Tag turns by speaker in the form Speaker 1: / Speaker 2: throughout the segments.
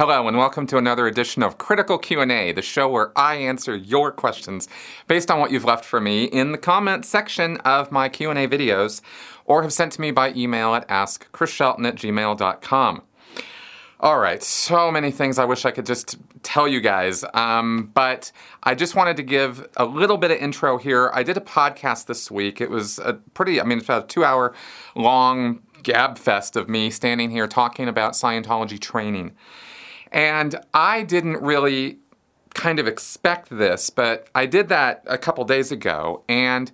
Speaker 1: Hello and welcome to another edition of Critical Q&A, the show where I answer your questions based on what you've left for me in the comments section of my Q&A videos or have sent to me by email at askchrisshelton at gmail.com. All right, so many things I wish I could just tell you guys, um, but I just wanted to give a little bit of intro here. I did a podcast this week. It was a pretty, I mean, it's about a two hour long gab fest of me standing here talking about Scientology training. And I didn't really kind of expect this, but I did that a couple days ago. And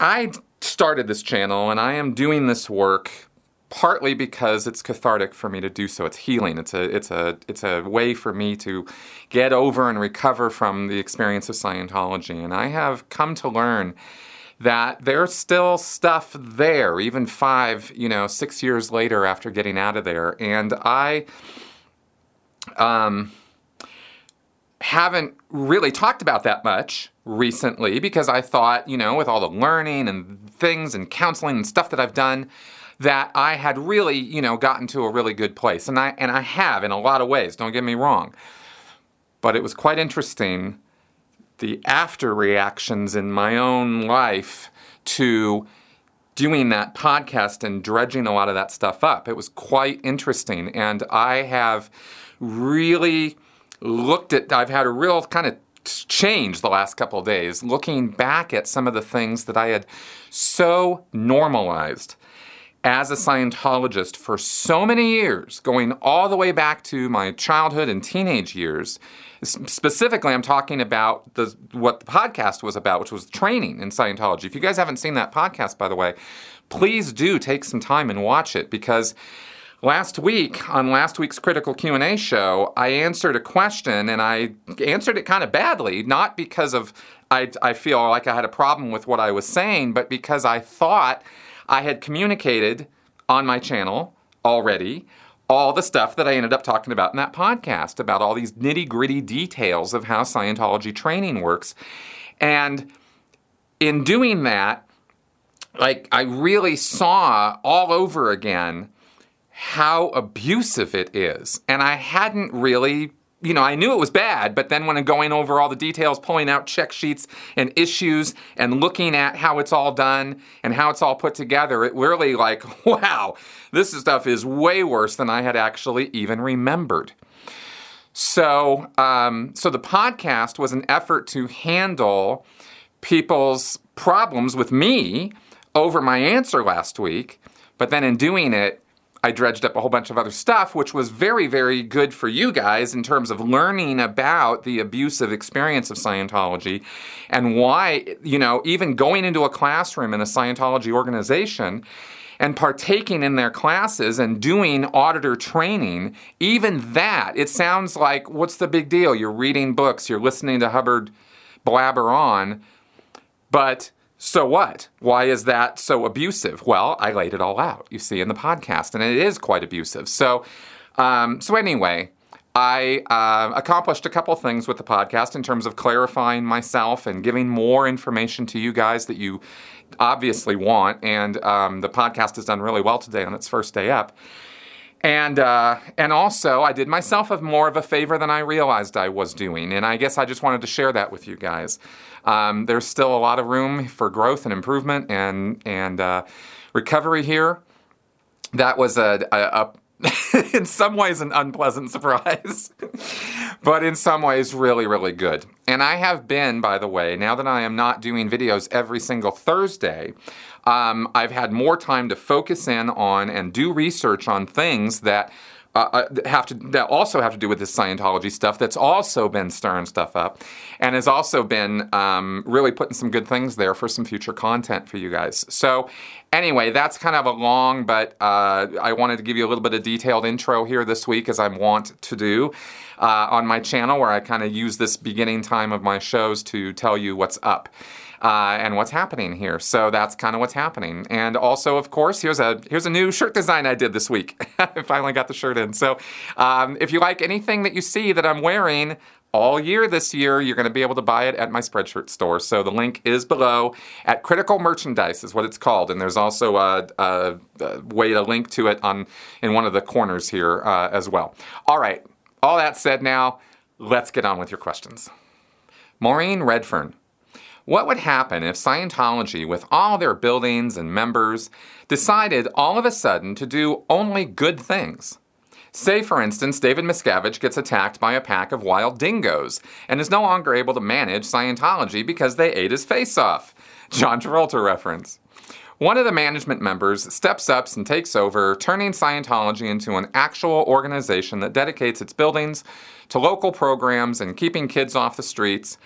Speaker 1: I started this channel and I am doing this work partly because it's cathartic for me to do so. It's healing. It's a it's a it's a way for me to get over and recover from the experience of Scientology. And I have come to learn that there's still stuff there, even five, you know, six years later after getting out of there. And I um, haven't really talked about that much recently because I thought, you know, with all the learning and things and counseling and stuff that I've done, that I had really, you know, gotten to a really good place. And I and I have in a lot of ways, don't get me wrong. But it was quite interesting the after reactions in my own life to doing that podcast and dredging a lot of that stuff up. It was quite interesting and I have really looked at I've had a real kind of change the last couple days looking back at some of the things that I had so normalized as a Scientologist for so many years, going all the way back to my childhood and teenage years. Specifically, I'm talking about the, what the podcast was about, which was training in Scientology. If you guys haven't seen that podcast, by the way, please do take some time and watch it because last week on last week's critical q&a show i answered a question and i answered it kind of badly not because of I, I feel like i had a problem with what i was saying but because i thought I had communicated on my channel already all the stuff that I ended up talking about in that podcast about all these nitty gritty details of how Scientology training works. And in doing that, like I really saw all over again how abusive it is. And I hadn't really you know, I knew it was bad, but then when I'm going over all the details, pulling out check sheets and issues and looking at how it's all done and how it's all put together, it really like, wow, this stuff is way worse than I had actually even remembered. So, um, so the podcast was an effort to handle people's problems with me over my answer last week, but then in doing it, I dredged up a whole bunch of other stuff, which was very, very good for you guys in terms of learning about the abusive experience of Scientology and why, you know, even going into a classroom in a Scientology organization and partaking in their classes and doing auditor training, even that, it sounds like what's the big deal? You're reading books, you're listening to Hubbard blabber on, but so what? Why is that so abusive? Well, I laid it all out, you see, in the podcast, and it is quite abusive. So, um, so anyway, I uh, accomplished a couple things with the podcast in terms of clarifying myself and giving more information to you guys that you obviously want. And um, the podcast has done really well today on its first day up. And uh, and also, I did myself a more of a favor than I realized I was doing, and I guess I just wanted to share that with you guys. Um, there's still a lot of room for growth and improvement and and uh, recovery here. That was a, a, a in some ways an unpleasant surprise, but in some ways really, really good. And I have been, by the way, now that I am not doing videos every single Thursday, um, I've had more time to focus in on and do research on things that uh, uh, have to that also have to do with this Scientology stuff. That's also been stirring stuff up, and has also been um, really putting some good things there for some future content for you guys. So, anyway, that's kind of a long, but uh, I wanted to give you a little bit of detailed intro here this week, as I want to do uh, on my channel, where I kind of use this beginning time of my shows to tell you what's up uh, and what's happening here. So that's kind of what's happening. And also, of course, here's a here's a new shirt design I did this week. I finally got the shirt in. So um, if you like anything that you see that I'm wearing, all year this year. You're going to be able to buy it at my Spreadshirt store. So the link is below at Critical Merchandise is what it's called, and there's also a, a, a way to link to it on in one of the corners here uh, as well. All right. All that said, now let's get on with your questions. Maureen Redfern. What would happen if Scientology, with all their buildings and members, decided all of a sudden to do only good things? Say, for instance, David Miscavige gets attacked by a pack of wild dingoes and is no longer able to manage Scientology because they ate his face off. John Travolta reference. One of the management members steps up and takes over, turning Scientology into an actual organization that dedicates its buildings to local programs and keeping kids off the streets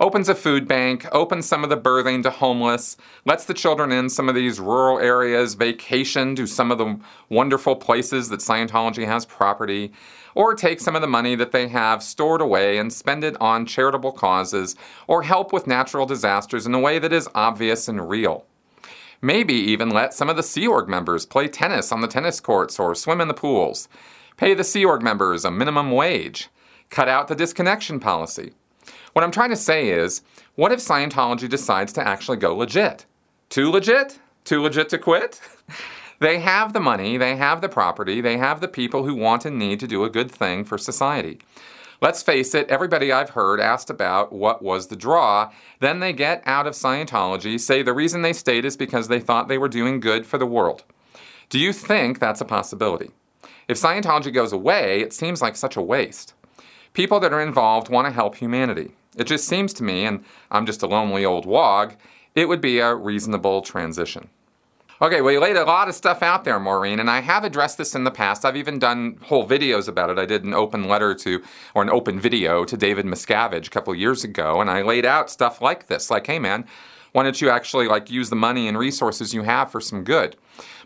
Speaker 1: opens a food bank, opens some of the berthing to homeless, lets the children in some of these rural areas, vacation to some of the wonderful places that Scientology has property, or take some of the money that they have stored away and spend it on charitable causes or help with natural disasters in a way that is obvious and real. Maybe even let some of the Sea Org members play tennis on the tennis courts or swim in the pools. Pay the Sea Org members a minimum wage. Cut out the disconnection policy. What I'm trying to say is, what if Scientology decides to actually go legit? Too legit? Too legit to quit? they have the money, they have the property, they have the people who want and need to do a good thing for society. Let's face it, everybody I've heard asked about what was the draw. Then they get out of Scientology, say the reason they stayed is because they thought they were doing good for the world. Do you think that's a possibility? If Scientology goes away, it seems like such a waste. People that are involved want to help humanity. It just seems to me, and I'm just a lonely old wog, it would be a reasonable transition. Okay, well, you laid a lot of stuff out there, Maureen, and I have addressed this in the past. I've even done whole videos about it. I did an open letter to, or an open video to David Miscavige a couple years ago, and I laid out stuff like this like, hey, man, why don't you actually like use the money and resources you have for some good?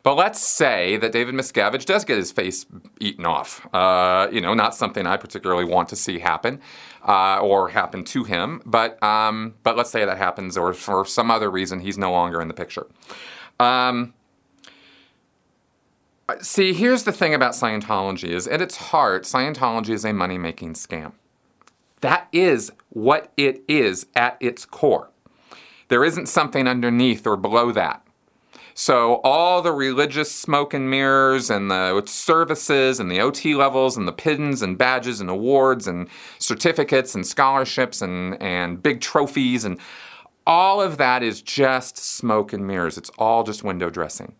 Speaker 1: But let's say that David Miscavige does get his face eaten off. Uh, you know, not something I particularly want to see happen uh, or happen to him. But um, but let's say that happens, or for some other reason he's no longer in the picture. Um, see, here's the thing about Scientology: is at its heart, Scientology is a money-making scam. That is what it is at its core. There isn't something underneath or below that. So all the religious smoke and mirrors and the services and the OT levels and the pins and badges and awards and certificates and scholarships and, and big trophies and all of that is just smoke and mirrors. It's all just window dressing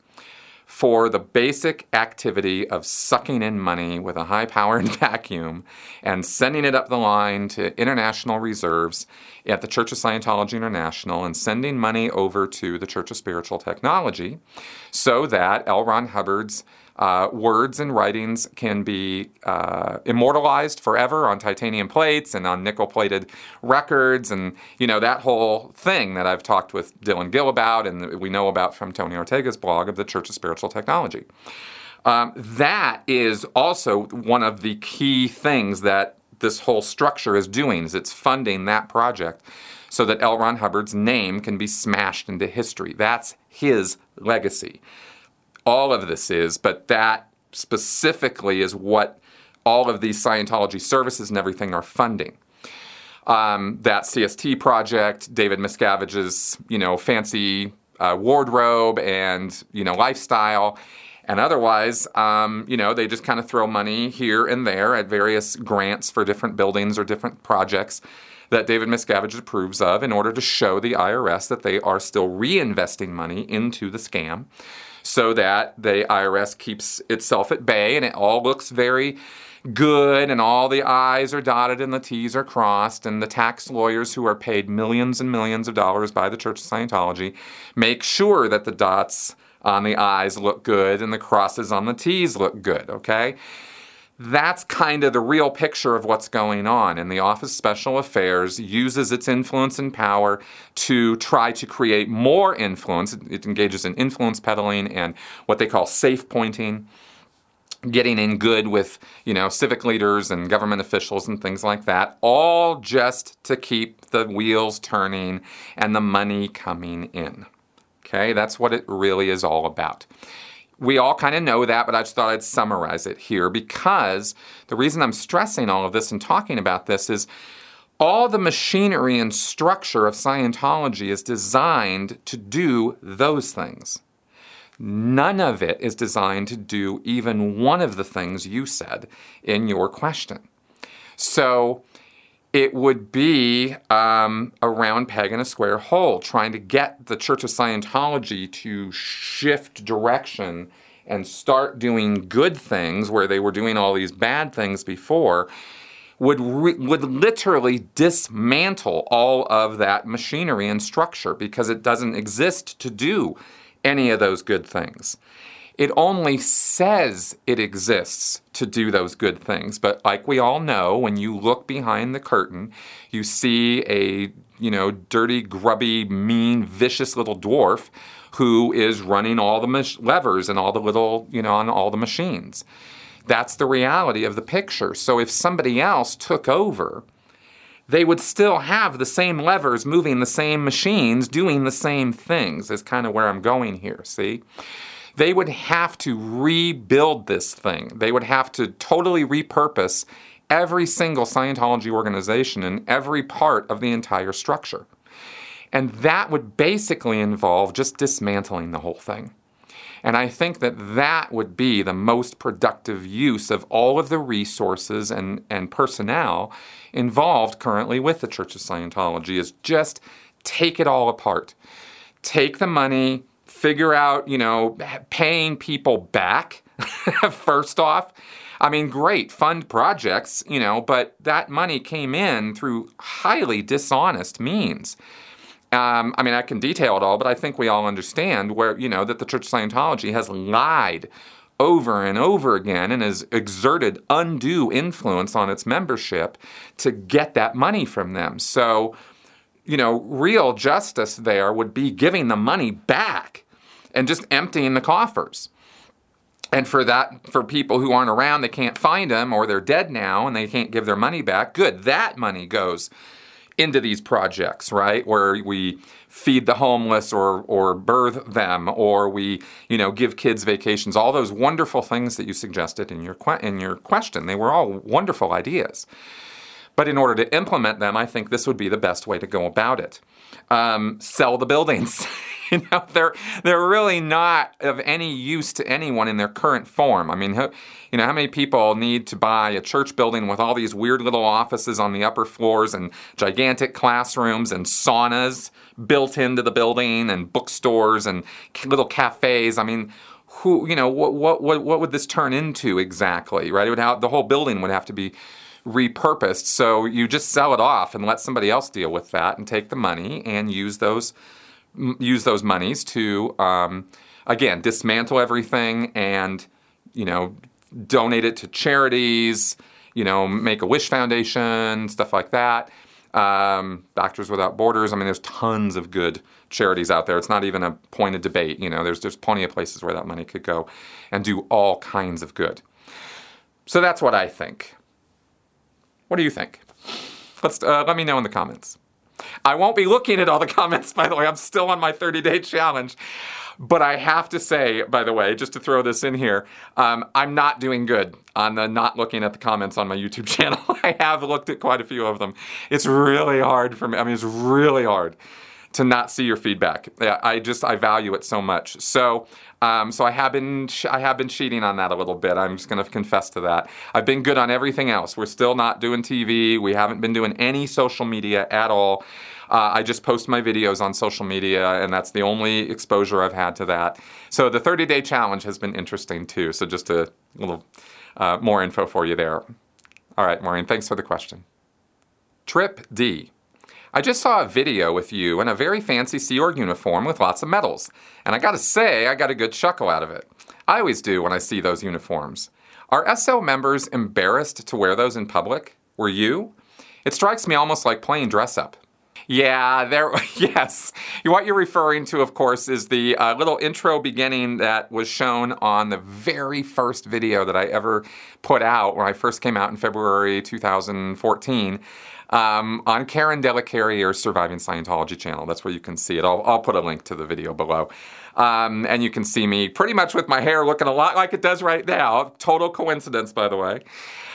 Speaker 1: for the basic activity of sucking in money with a high powered vacuum and sending it up the line to international reserves at the Church of Scientology International and sending money over to the Church of Spiritual Technology so that L. Ron Hubbard's uh, words and writings can be uh, immortalized forever on titanium plates and on nickel plated records, and you know that whole thing that I've talked with Dylan Gill about, and we know about from Tony Ortega's blog of the Church of Spiritual Technology. Um, that is also one of the key things that this whole structure is doing is it's funding that project so that L. Ron Hubbard's name can be smashed into history. That's his legacy. All of this is, but that specifically is what all of these Scientology services and everything are funding. Um, that CST project, David Miscavige's, you know, fancy uh, wardrobe and you know lifestyle, and otherwise, um, you know, they just kind of throw money here and there at various grants for different buildings or different projects that David Miscavige approves of in order to show the IRS that they are still reinvesting money into the scam so that the IRS keeps itself at bay and it all looks very good and all the I's are dotted and the T's are crossed, and the tax lawyers who are paid millions and millions of dollars by the Church of Scientology make sure that the dots on the I's look good and the crosses on the T's look good, okay? That's kind of the real picture of what's going on. And the Office of Special Affairs uses its influence and power to try to create more influence. It engages in influence peddling and what they call safe pointing getting in good with you know civic leaders and government officials and things like that all just to keep the wheels turning and the money coming in Okay, that's what it really is all about. We all kind of know that, but I just thought I'd summarize it here because the reason I'm stressing all of this and talking about this is all the machinery and structure of Scientology is designed to do those things. None of it is designed to do even one of the things you said in your question. So it would be um, a round peg in a square hole, trying to get the Church of Scientology to shift direction and start doing good things where they were doing all these bad things before would re- would literally dismantle all of that machinery and structure because it doesn't exist to do any of those good things. It only says it exists to do those good things. But like we all know, when you look behind the curtain, you see a, you know, dirty, grubby, mean, vicious little dwarf who is running all the mach- levers and all the little, you know, on all the machines. That's the reality of the picture. So if somebody else took over, they would still have the same levers moving the same machines doing the same things, is kind of where I'm going here, see? They would have to rebuild this thing. They would have to totally repurpose every single Scientology organization and every part of the entire structure. And that would basically involve just dismantling the whole thing. And I think that that would be the most productive use of all of the resources and, and personnel involved currently with the Church of Scientology is just take it all apart. Take the money, figure out, you know, paying people back first off. I mean, great, fund projects, you know, but that money came in through highly dishonest means. Um, I mean, I can detail it all, but I think we all understand where, you know, that the Church of Scientology has lied over and over again and has exerted undue influence on its membership to get that money from them. So, you know, real justice there would be giving the money back and just emptying the coffers. And for that, for people who aren't around, they can't find them or they're dead now and they can't give their money back, good, that money goes into these projects, right? Where we feed the homeless or or berth them or we, you know, give kids vacations, all those wonderful things that you suggested in your que- in your question. They were all wonderful ideas. But in order to implement them, I think this would be the best way to go about it. Um, sell the buildings. you know, they're they're really not of any use to anyone in their current form. I mean, you know, how many people need to buy a church building with all these weird little offices on the upper floors and gigantic classrooms and saunas built into the building and bookstores and little cafes? I mean, who, you know, what what what, what would this turn into exactly? Right? It would have, the whole building would have to be repurposed. So you just sell it off and let somebody else deal with that and take the money and use those use those monies to um, again dismantle everything and you know donate it to charities you know make a wish foundation stuff like that. Um, doctors without borders i mean there's tons of good charities out there. It's not even a point of debate you know there's there's plenty of places where that money could go and do all kinds of good. So that's what i think what do you think let's uh, let me know in the comments I won't be looking at all the comments, by the way. I'm still on my 30 day challenge. But I have to say, by the way, just to throw this in here, um, I'm not doing good on the not looking at the comments on my YouTube channel. I have looked at quite a few of them. It's really hard for me. I mean, it's really hard to not see your feedback. I just I value it so much. So um, so I have been I have been cheating on that a little bit. I'm just going to confess to that. I've been good on everything else. We're still not doing TV. We haven't been doing any social media at all. Uh, I just post my videos on social media, and that's the only exposure I've had to that. So the 30 day challenge has been interesting too. So just a little uh, more info for you there. All right, Maureen, thanks for the question. Trip D. I just saw a video with you in a very fancy Sea Org uniform with lots of medals, and I gotta say, I got a good chuckle out of it. I always do when I see those uniforms. Are SO members embarrassed to wear those in public? Were you? It strikes me almost like playing dress up. Yeah, there. Yes, what you're referring to, of course, is the uh, little intro beginning that was shown on the very first video that I ever put out when I first came out in February 2014. Um, on Karen de la Carriere's Surviving Scientology channel. That's where you can see it. I'll, I'll put a link to the video below. Um, and you can see me pretty much with my hair looking a lot like it does right now. Total coincidence, by the way.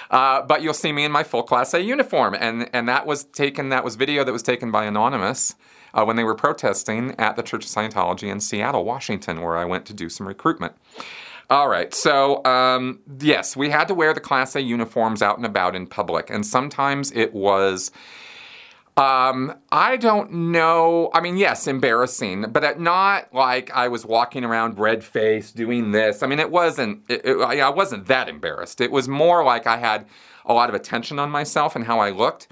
Speaker 1: Uh, but you'll see me in my full Class A uniform, and and that was taken. That was video that was taken by Anonymous uh, when they were protesting at the Church of Scientology in Seattle, Washington, where I went to do some recruitment. All right, so um, yes, we had to wear the Class A uniforms out and about in public, and sometimes it was. Um, I don't know. I mean, yes, embarrassing, but not like I was walking around red faced doing this. I mean, it wasn't. It, it, I wasn't that embarrassed. It was more like I had a lot of attention on myself and how I looked.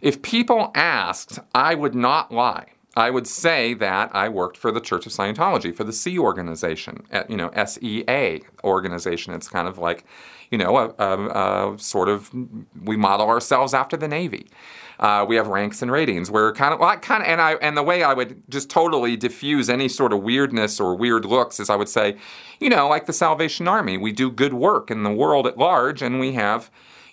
Speaker 1: If people asked, I would not lie. I would say that I worked for the Church of Scientology, for the Sea organization, you know, SEA organization. It's kind of like, you know, a, a, a sort of, we model ourselves after the Navy. Uh, we have ranks and ratings. We're kind of like kind of, and I and the way I would just totally diffuse any sort of weirdness or weird looks is I would say, you know, like the Salvation Army, we do good work in the world at large, and we have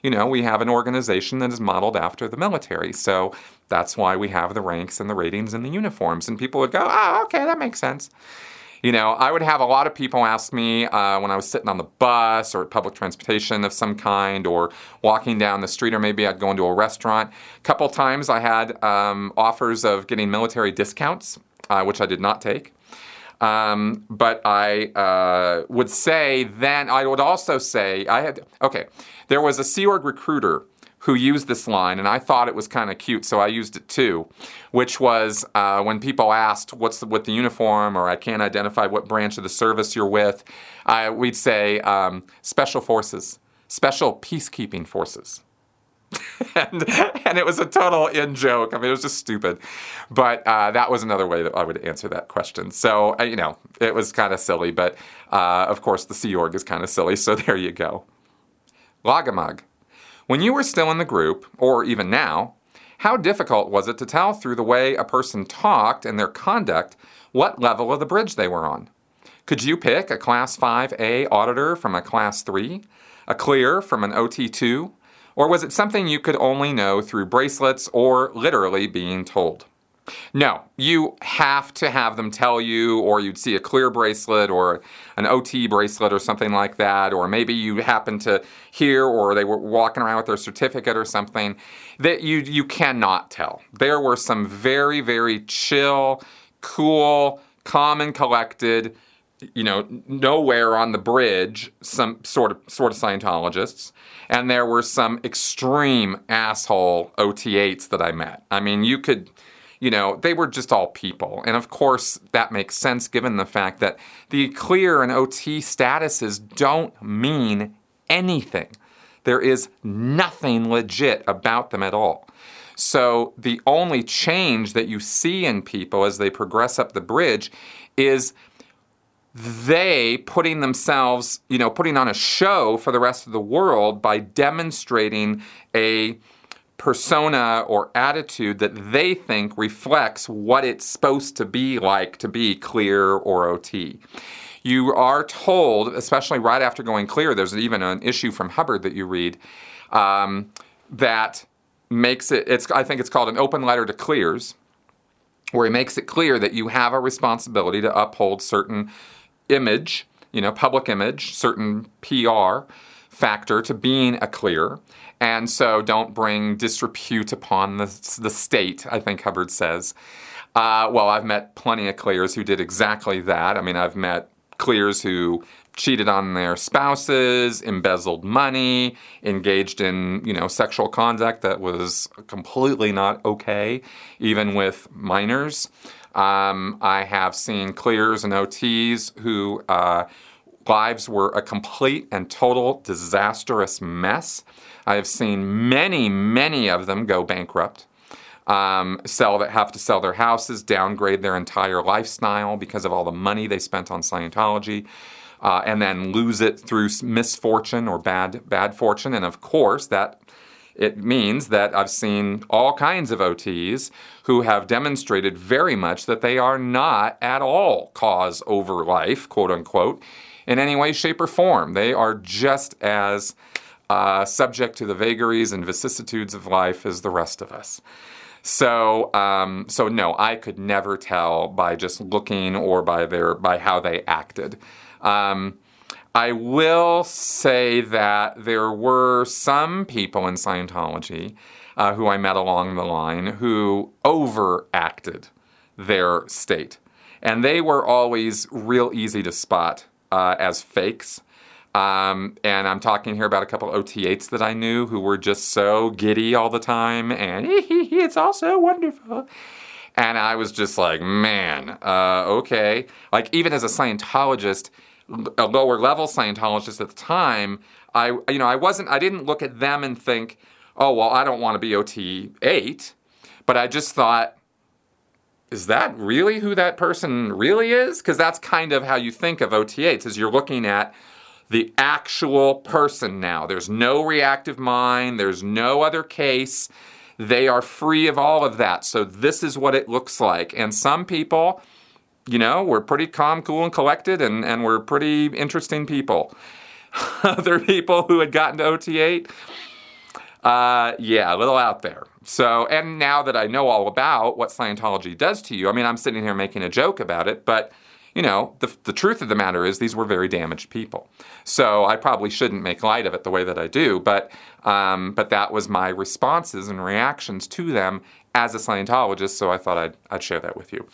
Speaker 1: you know, we have an organization that is modeled after the military. So that's why we have the ranks and the ratings and the uniforms. And people would go, oh, okay, that makes sense. You know, I would have a lot of people ask me uh, when I was sitting on the bus or public transportation of some kind or walking down the street, or maybe I'd go into a restaurant. A couple times I had um, offers of getting military discounts, uh, which I did not take. Um, but I uh, would say then, I would also say, I had, okay, there was a Sea Org recruiter who used this line, and I thought it was kind of cute, so I used it too, which was uh, when people asked, What's the, with the uniform, or I can't identify what branch of the service you're with, we'd say um, Special Forces, Special Peacekeeping Forces. and, and it was a total in joke. I mean, it was just stupid. But uh, that was another way that I would answer that question. So, uh, you know, it was kind of silly. But uh, of course, the Sea Org is kind of silly. So there you go. Lagamug. When you were still in the group, or even now, how difficult was it to tell through the way a person talked and their conduct what level of the bridge they were on? Could you pick a Class 5A auditor from a Class 3, a clear from an OT2, or was it something you could only know through bracelets or literally being told? No, you have to have them tell you, or you'd see a clear bracelet or an OT bracelet or something like that, or maybe you happen to hear, or they were walking around with their certificate or something that you you cannot tell. There were some very very chill, cool, calm and collected, you know, nowhere on the bridge, some sort of sort of Scientologists and there were some extreme asshole OT8s that I met. I mean, you could, you know, they were just all people. And of course, that makes sense given the fact that the clear and OT statuses don't mean anything. There is nothing legit about them at all. So the only change that you see in people as they progress up the bridge is they putting themselves, you know, putting on a show for the rest of the world by demonstrating a persona or attitude that they think reflects what it's supposed to be like to be clear or OT. You are told, especially right after going clear, there's even an issue from Hubbard that you read um, that makes it, it's, I think it's called an open letter to clears, where he makes it clear that you have a responsibility to uphold certain image, you know, public image, certain PR factor to being a clear. And so don't bring disrepute upon the, the state, I think Hubbard says. Uh, well, I've met plenty of clears who did exactly that. I mean, I've met clears who cheated on their spouses, embezzled money, engaged in, you know, sexual conduct that was completely not okay, even with minors. Um, I have seen clears and OTs who uh, lives were a complete and total disastrous mess. I have seen many, many of them go bankrupt. Um, sell that have to sell their houses, downgrade their entire lifestyle because of all the money they spent on Scientology, uh, and then lose it through misfortune or bad bad fortune. And of course, that it means that I've seen all kinds of OTs who have demonstrated very much that they are not at all cause over life, quote unquote, in any way, shape, or form. They are just as uh, subject to the vagaries and vicissitudes of life as the rest of us. So, um, so no, I could never tell by just looking or by their by how they acted. Um, I will say that there were some people in Scientology uh, who I met along the line who overacted their state. And they were always real easy to spot uh, as fakes. Um, and I'm talking here about a couple OT8s that I knew who were just so giddy all the time and it's all so wonderful. And I was just like, man, uh, okay. Like, even as a Scientologist, a lower level Scientologist at the time, I, you know, I wasn't, I didn't look at them and think, oh, well, I don't want to be OT 8. But I just thought, is that really who that person really is? Because that's kind of how you think of OT8s, is you're looking at the actual person now. There's no reactive mind, there's no other case. They are free of all of that. So this is what it looks like. And some people, you know, we're pretty calm, cool, and collected, and, and we're pretty interesting people. Other people who had gotten to OT8, uh, yeah, a little out there. So, and now that I know all about what Scientology does to you, I mean, I'm sitting here making a joke about it, but you know, the, the truth of the matter is these were very damaged people. So I probably shouldn't make light of it the way that I do, but, um, but that was my responses and reactions to them as a Scientologist, so I thought I'd, I'd share that with you.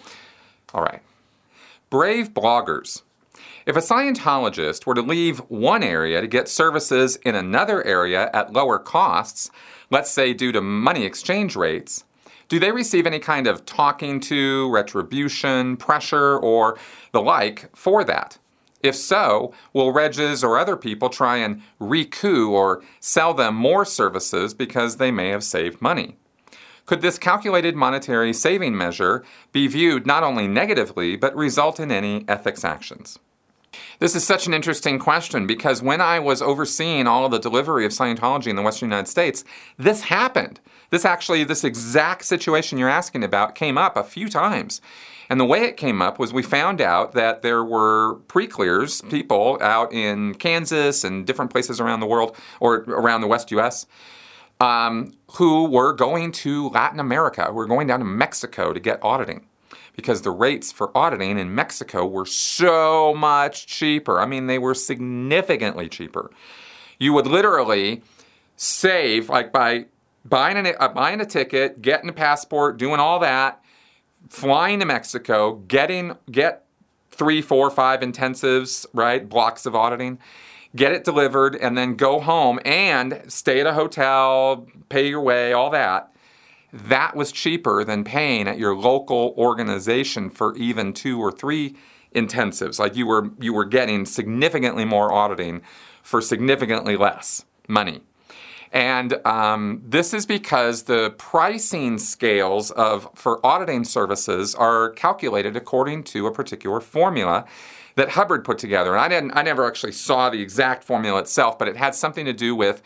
Speaker 1: All right. Brave bloggers. If a Scientologist were to leave one area to get services in another area at lower costs, let's say due to money exchange rates, do they receive any kind of talking to, retribution, pressure, or the like for that? If so, will Regs or other people try and recoup or sell them more services because they may have saved money? Could this calculated monetary saving measure be viewed not only negatively, but result in any ethics actions? This is such an interesting question because when I was overseeing all of the delivery of Scientology in the Western United States, this happened. This actually, this exact situation you're asking about came up a few times. And the way it came up was we found out that there were pre clears, people out in Kansas and different places around the world or around the West US, um, who were going to Latin America, who were going down to Mexico to get auditing because the rates for auditing in Mexico were so much cheaper. I mean, they were significantly cheaper. You would literally save, like by buying a, uh, buying a ticket, getting a passport, doing all that, flying to Mexico, getting get three, four, five intensives, right, blocks of auditing, get it delivered, and then go home and stay at a hotel, pay your way, all that. That was cheaper than paying at your local organization for even two or three intensives. Like you were you were getting significantly more auditing for significantly less money. And um, this is because the pricing scales of for auditing services are calculated according to a particular formula that Hubbard put together. And I didn't I never actually saw the exact formula itself, but it had something to do with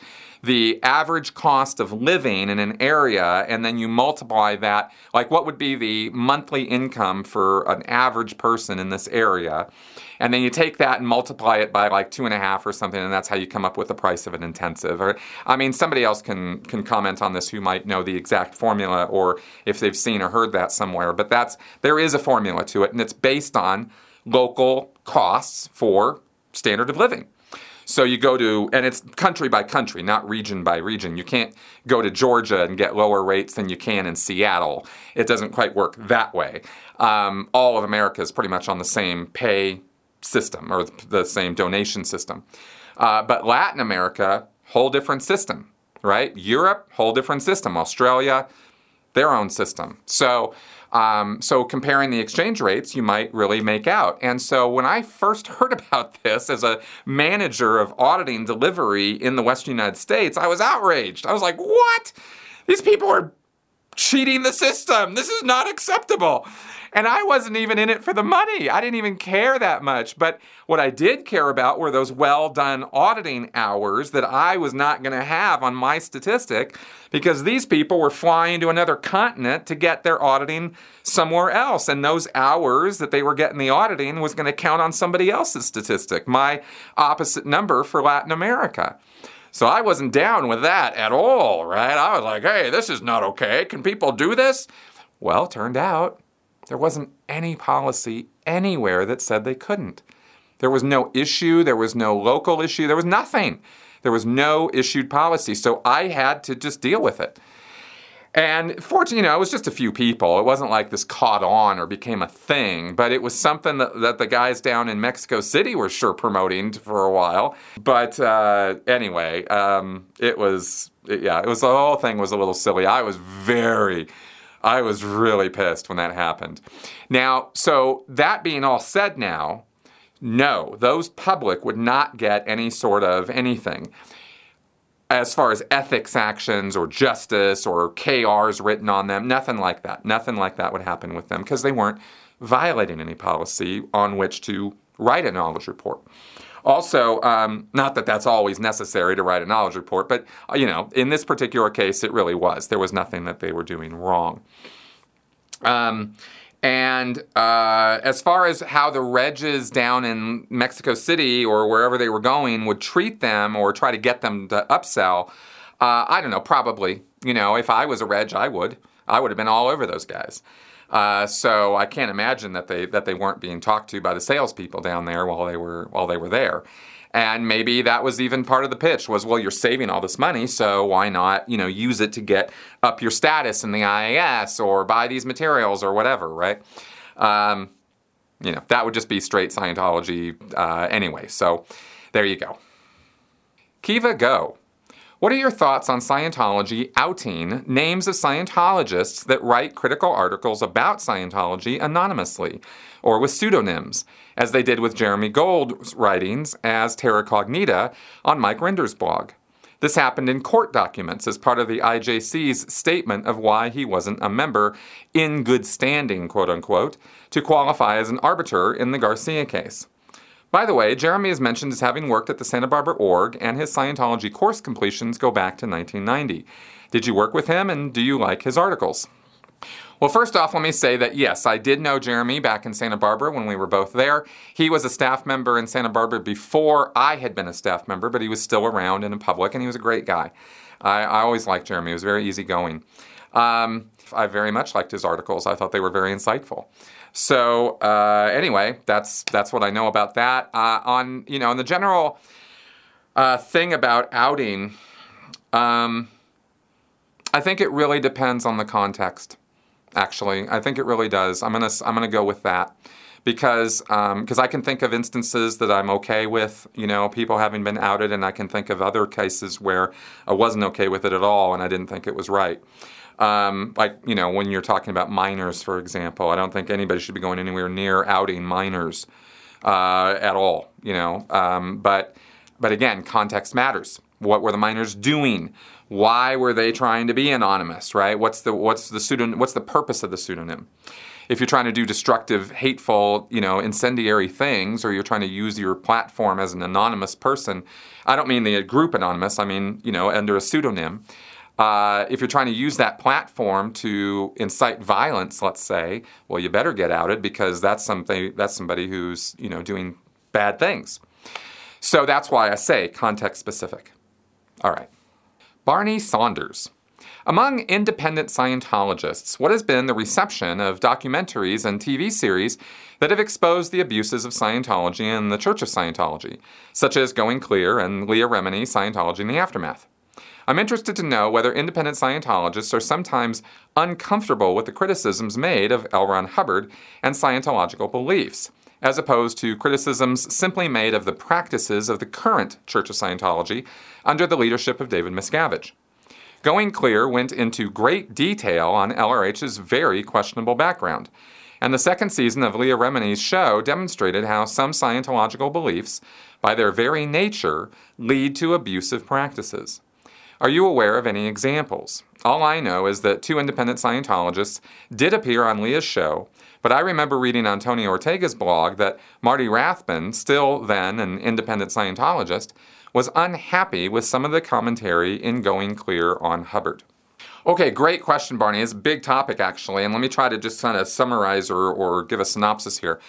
Speaker 1: the average cost of living in an area, and then you multiply that, like what would be the monthly income for an average person in this area. And then you take that and multiply it by like two and a half or something, and that's how you come up with the price of an intensive. Or, I mean, somebody else can can comment on this who might know the exact formula, or if they've seen or heard that somewhere. But that's there is a formula to it, and it's based on local costs for standard of living. So you go to, and it's country by country, not region by region. You can't go to Georgia and get lower rates than you can in Seattle. It doesn't quite work that way. Um, all of America is pretty much on the same pay system or the same donation system. Uh, but Latin America, whole different system, right? Europe, whole different system. Australia, their own system. So, um, so comparing the exchange rates, you might really make out. And so when I first heard about this as a manager of auditing delivery in the Western United States, I was outraged. I was like, what? These people are cheating the system. This is not acceptable. And I wasn't even in it for the money. I didn't even care that much. But what I did care about were those well done auditing hours that I was not going to have on my statistic because these people were flying to another continent to get their auditing somewhere else. And those hours that they were getting the auditing was going to count on somebody else's statistic, my opposite number for Latin America. So I wasn't down with that at all, right? I was like, hey, this is not okay. Can people do this? Well, turned out there wasn't any policy anywhere that said they couldn't. There was no issue, there was no local issue, there was nothing. There was no issued policy. So I had to just deal with it. And fortunately, you know, it was just a few people. It wasn't like this caught on or became a thing, but it was something that, that the guys down in Mexico City were sure promoting for a while. But uh, anyway, um, it was, yeah, it was the whole thing was a little silly. I was very, I was really pissed when that happened. Now, so that being all said now, no, those public would not get any sort of anything as far as ethics actions or justice or KRs written on them, nothing like that. Nothing like that would happen with them because they weren't violating any policy on which to write a knowledge report. Also, um, not that that's always necessary to write a knowledge report, but uh, you know, in this particular case, it really was. There was nothing that they were doing wrong. Um, and uh, as far as how the Regs down in Mexico City or wherever they were going would treat them or try to get them to upsell, uh, I don't know, probably. You know, if I was a Reg, I would. I would have been all over those guys. Uh, so I can't imagine that they that they weren't being talked to by the salespeople down there while they were while they were there. And maybe that was even part of the pitch was, well, you're saving all this money, so why not, you know, use it to get up your status in the IAS or buy these materials or whatever, right? Um, you know, that would just be straight Scientology uh, anyway. So there you go. Kiva Go. What are your thoughts on Scientology outing names of Scientologists that write critical articles about Scientology anonymously or with pseudonyms, as they did with Jeremy Gold's writings as Terra Cognita on Mike Rinder's blog? This happened in court documents as part of the IJC's statement of why he wasn't a member in good standing, quote unquote, to qualify as an arbiter in the Garcia case. By the way, Jeremy is mentioned as having worked at the Santa Barbara org, and his Scientology course completions go back to 1990. Did you work with him, and do you like his articles? Well, first off, let me say that yes, I did know Jeremy back in Santa Barbara when we were both there. He was a staff member in Santa Barbara before I had been a staff member, but he was still around and in public, and he was a great guy. I, I always liked Jeremy, he was very easygoing. Um, I very much liked his articles, I thought they were very insightful. So uh, anyway, that's that's what I know about that. Uh, on you know, on the general uh, thing about outing, um, I think it really depends on the context. Actually, I think it really does. I'm gonna I'm gonna go with that because because um, I can think of instances that I'm okay with, you know, people having been outed, and I can think of other cases where I wasn't okay with it at all, and I didn't think it was right. Um, like, you know, when you're talking about minors, for example, I don't think anybody should be going anywhere near outing minors uh, at all, you know. Um, but, but again, context matters. What were the minors doing? Why were they trying to be anonymous, right? What's the, what's the pseudonym, what's the purpose of the pseudonym? If you're trying to do destructive, hateful, you know, incendiary things, or you're trying to use your platform as an anonymous person, I don't mean the group anonymous, I mean, you know, under a pseudonym. Uh, if you're trying to use that platform to incite violence, let's say, well, you better get outed because that's something that's somebody who's you know doing bad things. So that's why I say context specific. All right, Barney Saunders. Among independent Scientologists, what has been the reception of documentaries and TV series that have exposed the abuses of Scientology and the Church of Scientology, such as Going Clear and Leah Remini, Scientology in the Aftermath? I'm interested to know whether independent Scientologists are sometimes uncomfortable with the criticisms made of L. Ron Hubbard and Scientological beliefs, as opposed to criticisms simply made of the practices of the current Church of Scientology under the leadership of David Miscavige. Going Clear went into great detail on LRH's very questionable background, and the second season of Leah Remini's show demonstrated how some Scientological beliefs, by their very nature, lead to abusive practices. Are you aware of any examples? All I know is that two independent Scientologists did appear on Leah's show, but I remember reading on Tony Ortega's blog that Marty Rathbun, still then an independent Scientologist, was unhappy with some of the commentary in Going Clear on Hubbard. Okay, great question, Barney. It's a big topic, actually, and let me try to just kind of summarize or, or give a synopsis here.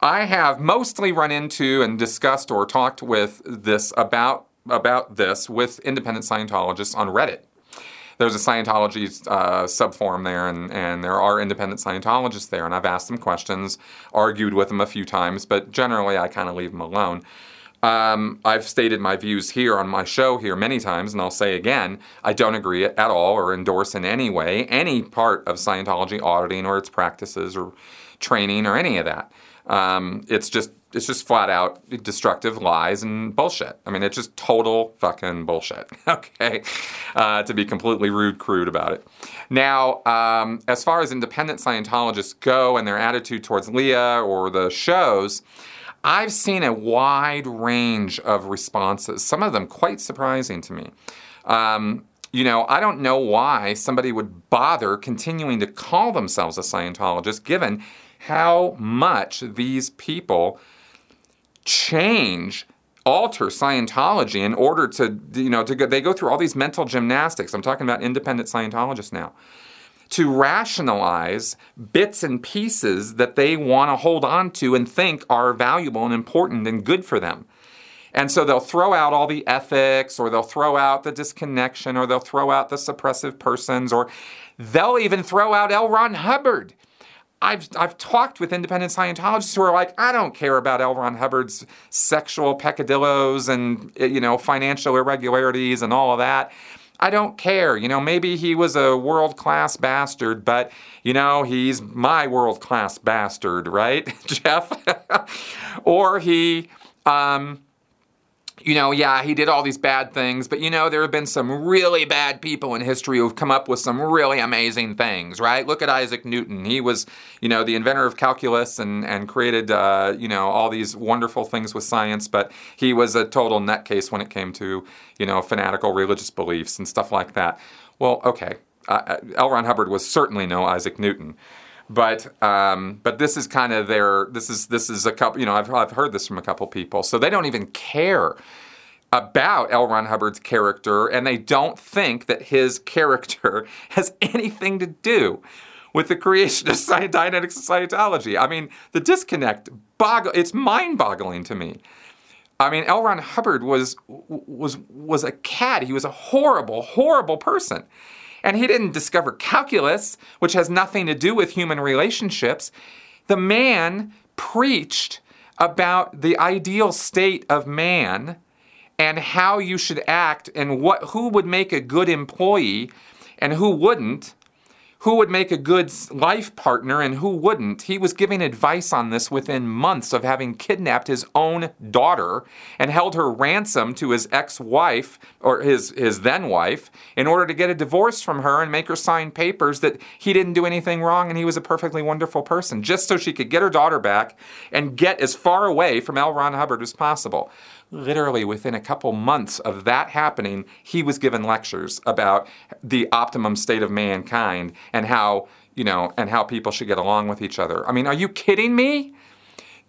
Speaker 1: I have mostly run into and discussed or talked with this about about this with independent Scientologists on Reddit. there's a Scientology uh, subforum there, and, and there are independent Scientologists there, and I've asked them questions, argued with them a few times, but generally I kind of leave them alone. Um, I've stated my views here on my show here many times, and I'll say again, I don't agree at all or endorse in any way any part of Scientology auditing or its practices or training or any of that. Um, it's just it's just flat out destructive lies and bullshit. I mean, it's just total fucking bullshit. okay, uh, to be completely rude, crude about it. Now, um, as far as independent Scientologists go and their attitude towards Leah or the shows. I've seen a wide range of responses, some of them quite surprising to me. Um, you know, I don't know why somebody would bother continuing to call themselves a Scientologist given how much these people change alter Scientology in order to, you know, to go, they go through all these mental gymnastics. I'm talking about independent Scientologists now. To rationalize bits and pieces that they want to hold on to and think are valuable and important and good for them. And so they'll throw out all the ethics, or they'll throw out the disconnection, or they'll throw out the suppressive persons, or they'll even throw out L. Ron Hubbard I've, I've talked with independent Scientologists who are like, I don't care about L. Ron Hubbard's sexual peccadillos and, you know, financial irregularities and all of that. I don't care. You know, maybe he was a world class bastard, but, you know, he's my world class bastard, right, Jeff? or he, um, you know, yeah, he did all these bad things, but you know, there have been some really bad people in history who've come up with some really amazing things, right? Look at Isaac Newton. He was, you know, the inventor of calculus and, and created, uh, you know, all these wonderful things with science, but he was a total nutcase when it came to, you know, fanatical religious beliefs and stuff like that. Well, okay, uh, L. Ron Hubbard was certainly no Isaac Newton but um, but this is kind of their this is this is a couple you know I've I've heard this from a couple people so they don't even care about L. Ron Hubbard's character and they don't think that his character has anything to do with the creation of Dianetics Scientology. I mean the disconnect boggle it's mind boggling to me. I mean, L. Ron Hubbard was was was a cat. He was a horrible, horrible person. And he didn't discover calculus, which has nothing to do with human relationships. The man preached about the ideal state of man and how you should act and what who would make a good employee and who wouldn't who would make a good life partner and who wouldn't. He was giving advice on this within months of having kidnapped his own daughter and held her ransom to his ex-wife or his his then wife in order to get a divorce from her and make her sign papers that he didn't do anything wrong and he was a perfectly wonderful person just so she could get her daughter back and get as far away from L. Ron Hubbard as possible literally within a couple months of that happening, he was given lectures about the optimum state of mankind and how, you know, and how people should get along with each other. I mean, are you kidding me?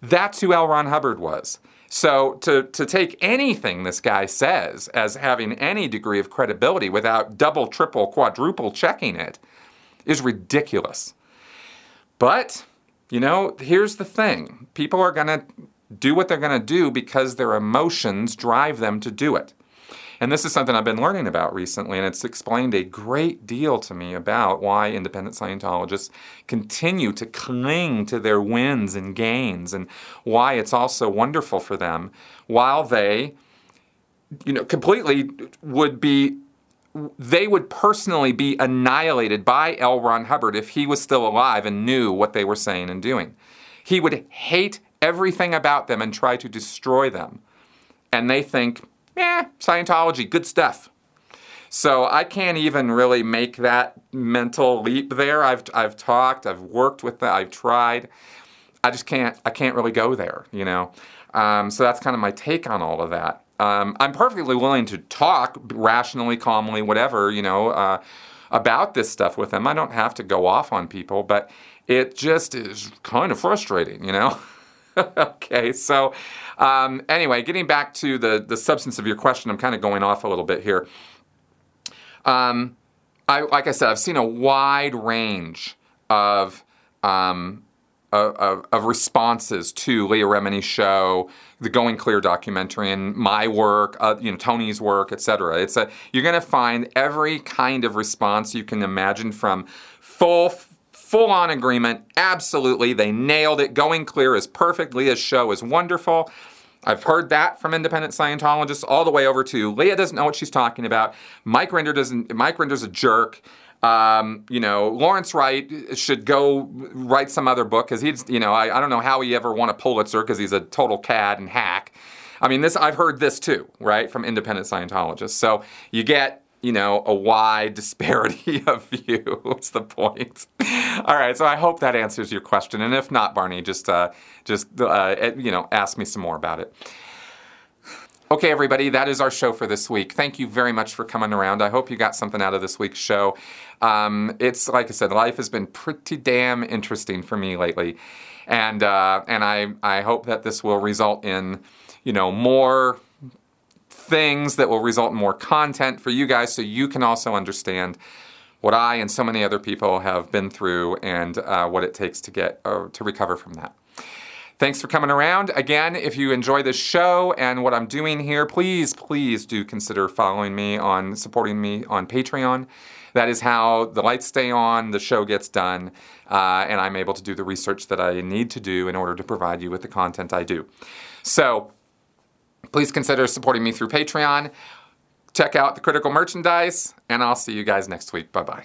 Speaker 1: That's who L. Ron Hubbard was. So to, to take anything this guy says as having any degree of credibility without double, triple, quadruple checking it is ridiculous. But, you know, here's the thing people are going to do what they're going to do because their emotions drive them to do it. And this is something I've been learning about recently, and it's explained a great deal to me about why independent Scientologists continue to cling to their wins and gains, and why it's also wonderful for them while they, you know, completely would be. They would personally be annihilated by L. Ron Hubbard if he was still alive and knew what they were saying and doing. He would hate everything about them and try to destroy them. And they think, eh, Scientology, good stuff. So I can't even really make that mental leap there. I've, I've talked, I've worked with that, I've tried. I just can't, I can't really go there, you know. Um, so that's kind of my take on all of that. Um, I'm perfectly willing to talk rationally, calmly, whatever, you know, uh, about this stuff with them. I don't have to go off on people, but it just is kind of frustrating, you know. okay, so um, anyway, getting back to the, the substance of your question, I'm kind of going off a little bit here. Um, I, like I said, I've seen a wide range of um, of, of, responses to Leah Remini's show, the Going Clear documentary, and my work, uh, you know, Tony's work, etc. It's a you're going to find every kind of response you can imagine from full full on agreement. Absolutely, they nailed it. Going Clear is perfect. Leah's show is wonderful. I've heard that from independent Scientologists all the way over to Leah doesn't know what she's talking about. Mike Rinder doesn't. Mike Rinder's a jerk. Um, you know, Lawrence Wright should go write some other book because he's, you know, I, I don't know how he ever won a Pulitzer because he's a total cad and hack. I mean, this I've heard this too, right, from independent Scientologists. So you get, you know, a wide disparity of view. What's the point? All right, so I hope that answers your question, and if not, Barney, just, uh, just, uh, you know, ask me some more about it. Okay, everybody, that is our show for this week. Thank you very much for coming around. I hope you got something out of this week's show. Um, it's like I said, life has been pretty damn interesting for me lately, and uh, and I I hope that this will result in you know more things that will result in more content for you guys, so you can also understand what I and so many other people have been through and uh, what it takes to get uh, to recover from that. Thanks for coming around. Again, if you enjoy this show and what I'm doing here, please, please do consider following me on supporting me on Patreon. That is how the lights stay on, the show gets done, uh, and I'm able to do the research that I need to do in order to provide you with the content I do. So, please consider supporting me through Patreon. Check out the critical merchandise, and I'll see you guys next week. Bye bye.